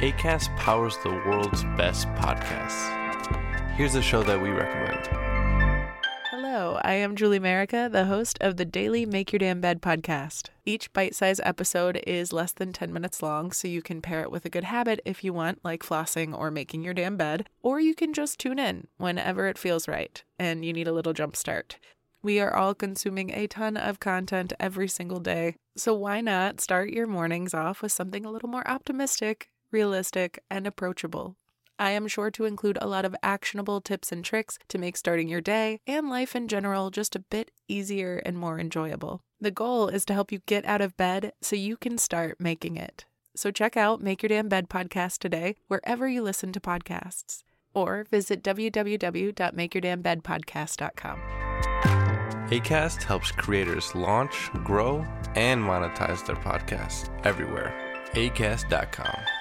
ACAST powers the world's best podcasts. Here's a show that we recommend. Hello, I am Julie Merica, the host of the daily Make Your Damn Bed podcast. Each bite sized episode is less than 10 minutes long, so you can pair it with a good habit if you want, like flossing or making your damn bed, or you can just tune in whenever it feels right and you need a little jump start. We are all consuming a ton of content every single day, so why not start your mornings off with something a little more optimistic realistic, and approachable. I am sure to include a lot of actionable tips and tricks to make starting your day and life in general just a bit easier and more enjoyable. The goal is to help you get out of bed so you can start making it. So check out Make Your Damn Bed podcast today, wherever you listen to podcasts, or visit www.makeyourdamnbedpodcast.com. ACAST helps creators launch, grow, and monetize their podcasts everywhere. ACAST.com.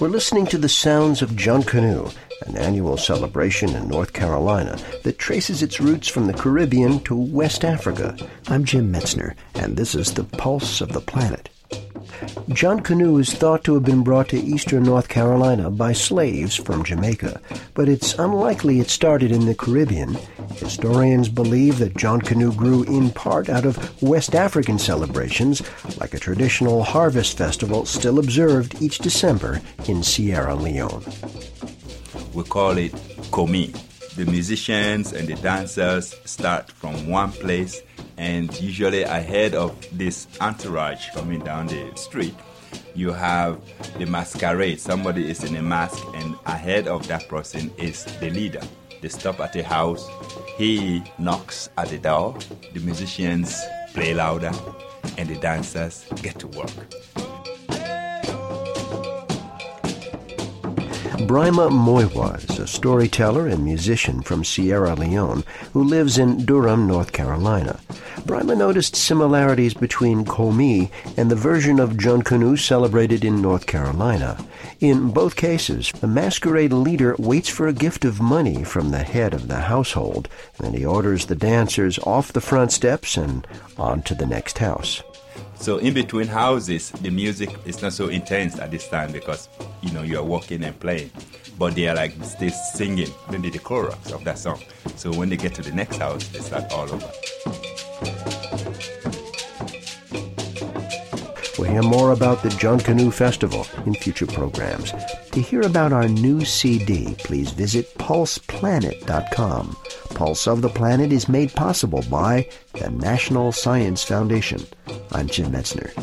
We're listening to the sounds of Junkanoo, an annual celebration in North Carolina that traces its roots from the Caribbean to West Africa. I'm Jim Metzner, and this is the Pulse of the Planet. Junkanoo is thought to have been brought to eastern North Carolina by slaves from Jamaica, but it's unlikely it started in the Caribbean. Historians believe that John Canoe grew in part out of West African celebrations, like a traditional harvest festival still observed each December in Sierra Leone. We call it Komi. The musicians and the dancers start from one place and usually ahead of this entourage coming down the street you have the masquerade. Somebody is in a mask and ahead of that person is the leader. They stop at a house. He knocks at the door. The musicians play louder and the dancers get to work Brima Moiwa is a storyteller and musician from Sierra Leone who lives in Durham, North Carolina. Brima noticed similarities between Komi and the version of Junkanoo celebrated in North Carolina. In both cases, the masquerade leader waits for a gift of money from the head of the household, and he orders the dancers off the front steps and on to the next house. So in between houses, the music is not so intense at this time because you know you are walking and playing, but they are like still singing maybe the chorus of that song. So when they get to the next house, they start all over. We'll hear more about the Junkanoo Festival in future programs. To hear about our new CD, please visit pulseplanet.com. Pulse of the Planet is made possible by the National Science Foundation. I'm Jim Metzner.